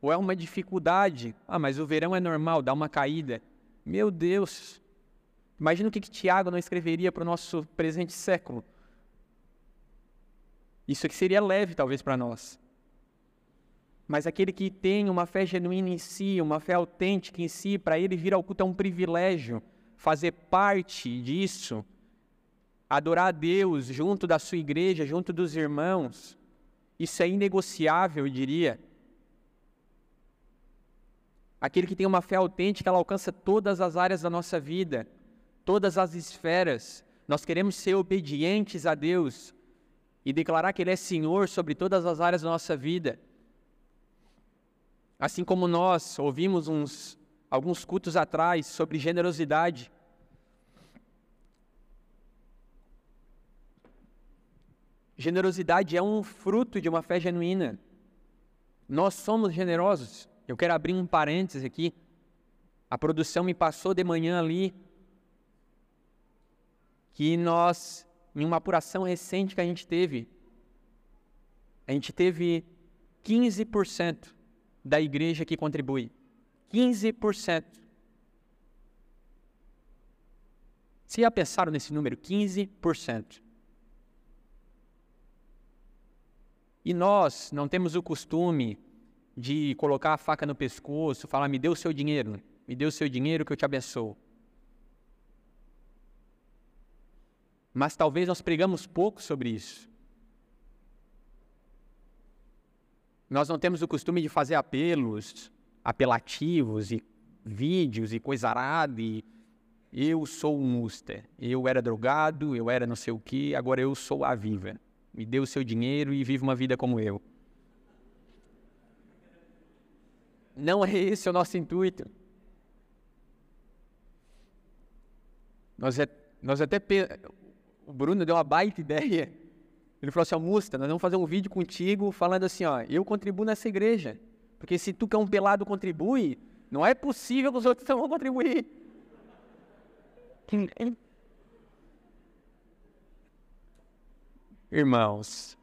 ou é uma dificuldade. Ah, mas o verão é normal, dá uma caída. Meu Deus! Imagina o que, que Tiago não escreveria para o nosso presente século. Isso aqui seria leve, talvez, para nós. Mas aquele que tem uma fé genuína em si, uma fé autêntica em si, para ele vir ao culto é um privilégio. Fazer parte disso, adorar a Deus junto da sua igreja, junto dos irmãos, isso é inegociável, eu diria. Aquele que tem uma fé autêntica, ela alcança todas as áreas da nossa vida, todas as esferas. Nós queremos ser obedientes a Deus e declarar que Ele é Senhor sobre todas as áreas da nossa vida. Assim como nós ouvimos uns, alguns cultos atrás sobre generosidade. Generosidade é um fruto de uma fé genuína. Nós somos generosos. Eu quero abrir um parênteses aqui. A produção me passou de manhã ali que nós, em uma apuração recente que a gente teve, a gente teve 15% da igreja que contribui. 15%. Vocês já pensaram nesse número? 15%. E nós não temos o costume de colocar a faca no pescoço, falar: me dê o seu dinheiro, me dê o seu dinheiro que eu te abençoo. Mas talvez nós pregamos pouco sobre isso. Nós não temos o costume de fazer apelos apelativos e vídeos e coisa arada e eu sou um muster, eu era drogado, eu era não sei o que, agora eu sou a viva. Me dê o seu dinheiro e vive uma vida como eu. Não é esse o nosso intuito. Nós, é, nós até. O Bruno deu uma baita ideia ele falou assim, ó, Musta, nós vamos fazer um vídeo contigo falando assim, ó, eu contribuo nessa igreja. Porque se tu que é um pelado contribui, não é possível que os outros não vão contribuir. Irmãos,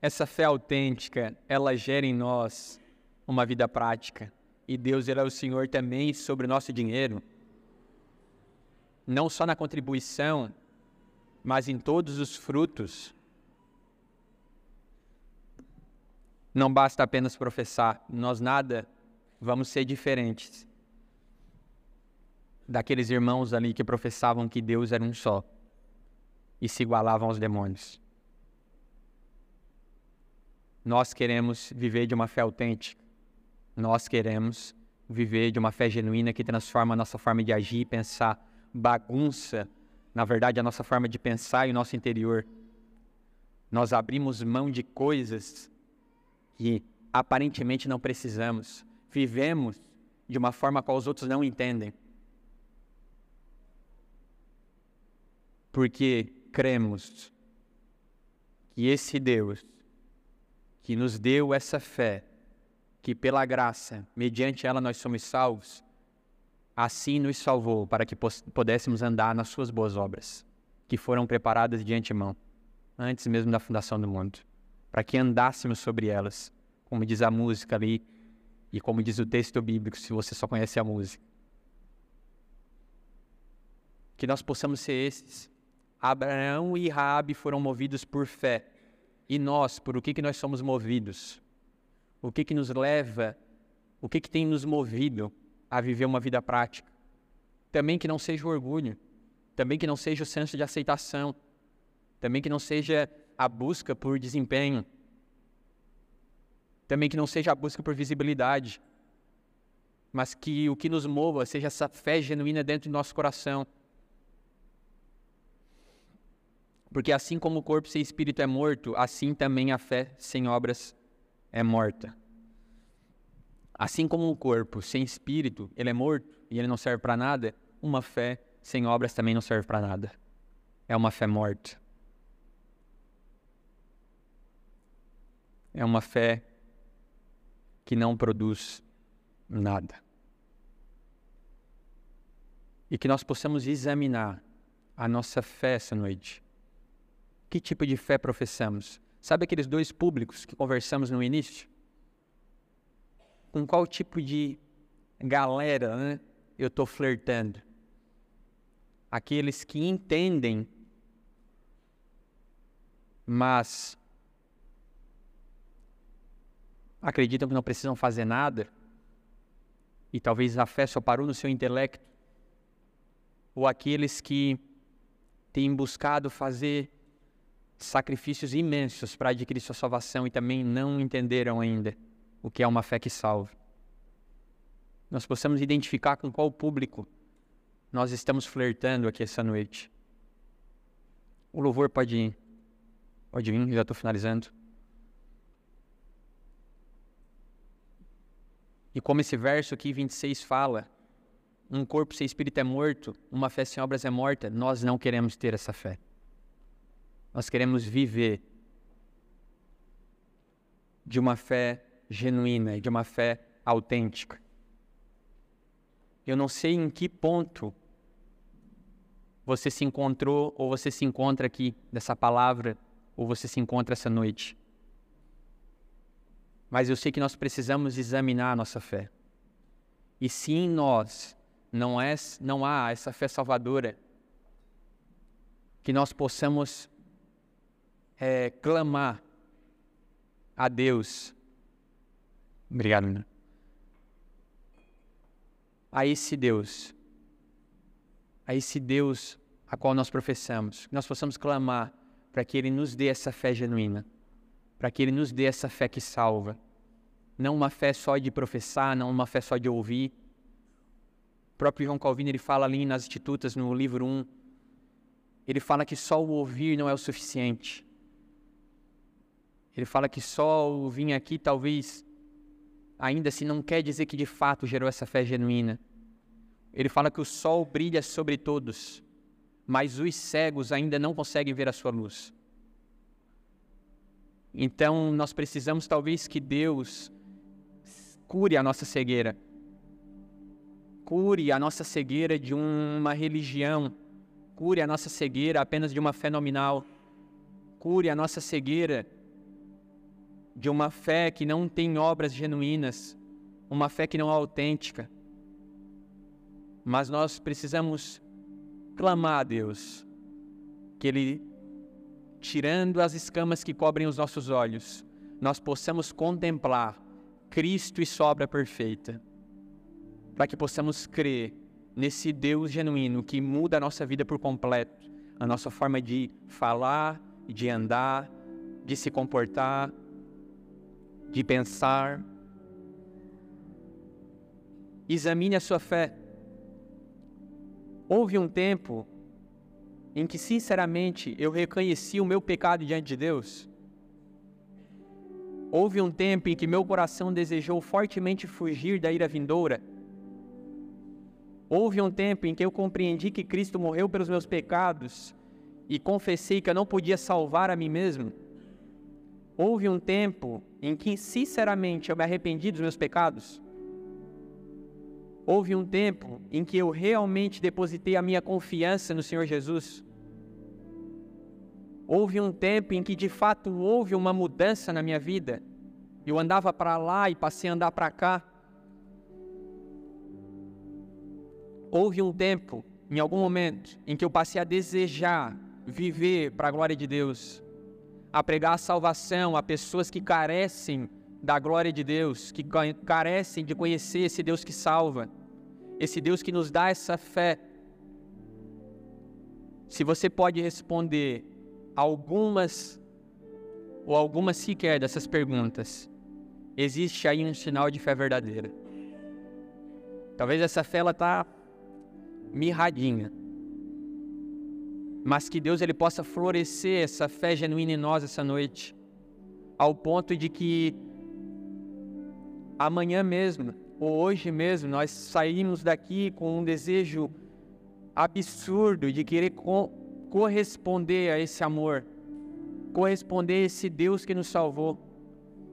essa fé autêntica, ela gera em nós uma vida prática. E Deus é o Senhor também sobre o nosso dinheiro. Não só na contribuição, mas em todos os frutos. Não basta apenas professar, nós nada vamos ser diferentes daqueles irmãos ali que professavam que Deus era um só e se igualavam aos demônios. Nós queremos viver de uma fé autêntica. Nós queremos viver de uma fé genuína que transforma a nossa forma de agir e pensar. Bagunça na verdade, a nossa forma de pensar e o nosso interior. Nós abrimos mão de coisas que aparentemente não precisamos. Vivemos de uma forma qual os outros não entendem. Porque cremos que esse Deus que nos deu essa fé, que pela graça, mediante ela nós somos salvos, assim nos salvou para que pudéssemos andar nas suas boas obras, que foram preparadas de antemão, antes mesmo da fundação do mundo, para que andássemos sobre elas, como diz a música ali e como diz o texto bíblico, se você só conhece a música. Que nós possamos ser esses. Abraão e Raabe foram movidos por fé. E nós, por o que, que nós somos movidos? O que, que nos leva? O que, que tem nos movido a viver uma vida prática. Também que não seja o orgulho, também que não seja o senso de aceitação, também que não seja a busca por desempenho, também que não seja a busca por visibilidade, mas que o que nos mova seja essa fé genuína dentro do nosso coração. Porque assim como o corpo sem espírito é morto, assim também a fé sem obras é morta. Assim como um corpo sem espírito, ele é morto e ele não serve para nada, uma fé sem obras também não serve para nada. É uma fé morta. É uma fé que não produz nada. E que nós possamos examinar a nossa fé essa noite. Que tipo de fé professamos? Sabe aqueles dois públicos que conversamos no início? Com qual tipo de galera né, eu estou flertando? Aqueles que entendem, mas acreditam que não precisam fazer nada, e talvez a fé só parou no seu intelecto, ou aqueles que têm buscado fazer sacrifícios imensos para adquirir sua salvação e também não entenderam ainda o que é uma fé que salva. Nós possamos identificar com qual público nós estamos flertando aqui essa noite. O louvor pode, pode vir, já estou finalizando. E como esse verso aqui, 26, fala, um corpo sem espírito é morto, uma fé sem obras é morta, nós não queremos ter essa fé. Nós queremos viver de uma fé genuína, de uma fé autêntica. Eu não sei em que ponto você se encontrou ou você se encontra aqui dessa palavra ou você se encontra essa noite. Mas eu sei que nós precisamos examinar a nossa fé. E se em nós não, é, não há essa fé salvadora, que nós possamos é, clamar a Deus. Obrigado, Nina. A esse Deus, a esse Deus a qual nós professamos, que nós possamos clamar para que Ele nos dê essa fé genuína, para que Ele nos dê essa fé que salva. Não uma fé só de professar, não uma fé só de ouvir. O próprio João Calvino ele fala ali nas Institutas, no livro 1, ele fala que só o ouvir não é o suficiente. Ele fala que só o vir aqui talvez ainda assim não quer dizer que de fato gerou essa fé genuína. Ele fala que o sol brilha sobre todos, mas os cegos ainda não conseguem ver a sua luz. Então nós precisamos talvez que Deus cure a nossa cegueira. Cure a nossa cegueira de uma religião. Cure a nossa cegueira apenas de uma fé nominal. Cure a nossa cegueira de uma fé que não tem obras genuínas, uma fé que não é autêntica. Mas nós precisamos clamar a Deus que Ele, tirando as escamas que cobrem os nossos olhos, nós possamos contemplar Cristo e sua obra perfeita, para que possamos crer nesse Deus genuíno que muda a nossa vida por completo, a nossa forma de falar, de andar, de se comportar, de pensar. Examine a sua fé. Houve um tempo em que, sinceramente, eu reconheci o meu pecado diante de Deus. Houve um tempo em que meu coração desejou fortemente fugir da ira vindoura. Houve um tempo em que eu compreendi que Cristo morreu pelos meus pecados e confessei que eu não podia salvar a mim mesmo. Houve um tempo em que, sinceramente, eu me arrependi dos meus pecados. Houve um tempo em que eu realmente depositei a minha confiança no Senhor Jesus. Houve um tempo em que de fato houve uma mudança na minha vida. Eu andava para lá e passei a andar para cá. Houve um tempo, em algum momento, em que eu passei a desejar viver para a glória de Deus a pregar a salvação a pessoas que carecem da glória de Deus, que carecem de conhecer esse Deus que salva, esse Deus que nos dá essa fé. Se você pode responder algumas ou algumas sequer dessas perguntas, existe aí um sinal de fé verdadeira. Talvez essa fé ela está mirradinha mas que Deus ele possa florescer essa fé genuína em nós essa noite, ao ponto de que amanhã mesmo, ou hoje mesmo, nós saímos daqui com um desejo absurdo de querer co corresponder a esse amor, corresponder a esse Deus que nos salvou,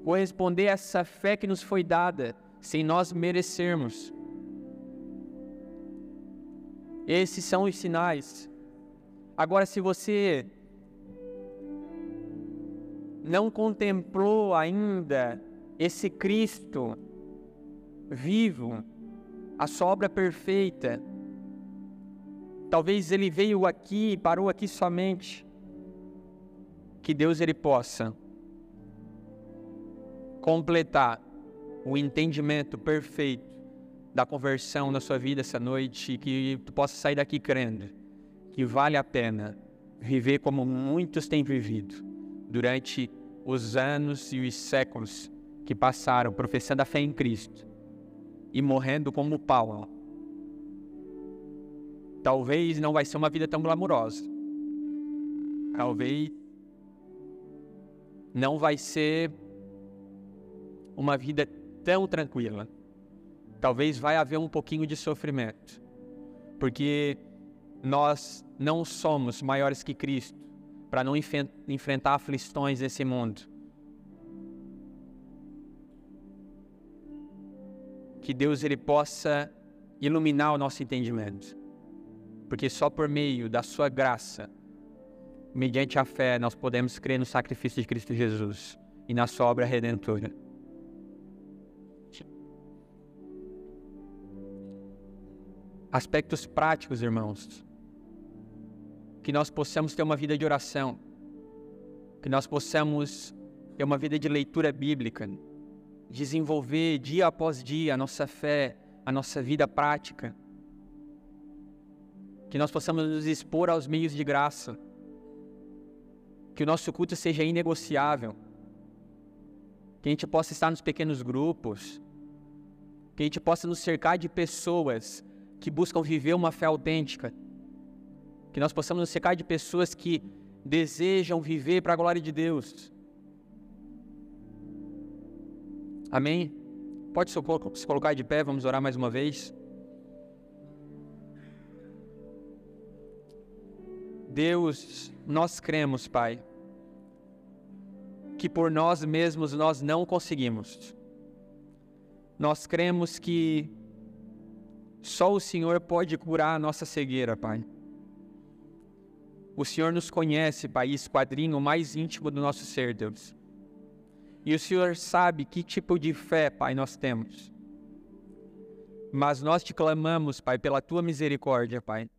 corresponder a essa fé que nos foi dada sem nós merecermos. Esses são os sinais. Agora, se você não contemplou ainda esse Cristo vivo, a sobra perfeita, talvez ele veio aqui, parou aqui somente, que Deus ele possa completar o entendimento perfeito da conversão na sua vida essa noite, que tu possa sair daqui crendo que vale a pena viver como muitos têm vivido durante os anos e os séculos que passaram professando a fé em Cristo e morrendo como Paulo. Talvez não vai ser uma vida tão glamurosa. Talvez não vai ser uma vida tão tranquila. Talvez vai haver um pouquinho de sofrimento. Porque nós não somos maiores que Cristo para não enfrentar aflições desse mundo. Que Deus ele possa iluminar o nosso entendimento. Porque só por meio da sua graça, mediante a fé, nós podemos crer no sacrifício de Cristo Jesus e na sua obra redentora. aspectos práticos, irmãos. Que nós possamos ter uma vida de oração, que nós possamos ter uma vida de leitura bíblica, desenvolver dia após dia a nossa fé, a nossa vida prática. Que nós possamos nos expor aos meios de graça. Que o nosso culto seja inegociável. Que a gente possa estar nos pequenos grupos. Que a gente possa nos cercar de pessoas que buscam viver uma fé autêntica. Que nós possamos nos secar de pessoas que desejam viver para a glória de Deus. Amém? Pode se colocar de pé, vamos orar mais uma vez. Deus, nós cremos, Pai, que por nós mesmos nós não conseguimos. Nós cremos que só o Senhor pode curar a nossa cegueira, Pai. O Senhor nos conhece, Pai, esquadrinho mais íntimo do nosso ser, Deus. E o Senhor sabe que tipo de fé, Pai, nós temos. Mas nós te clamamos, Pai, pela tua misericórdia, Pai.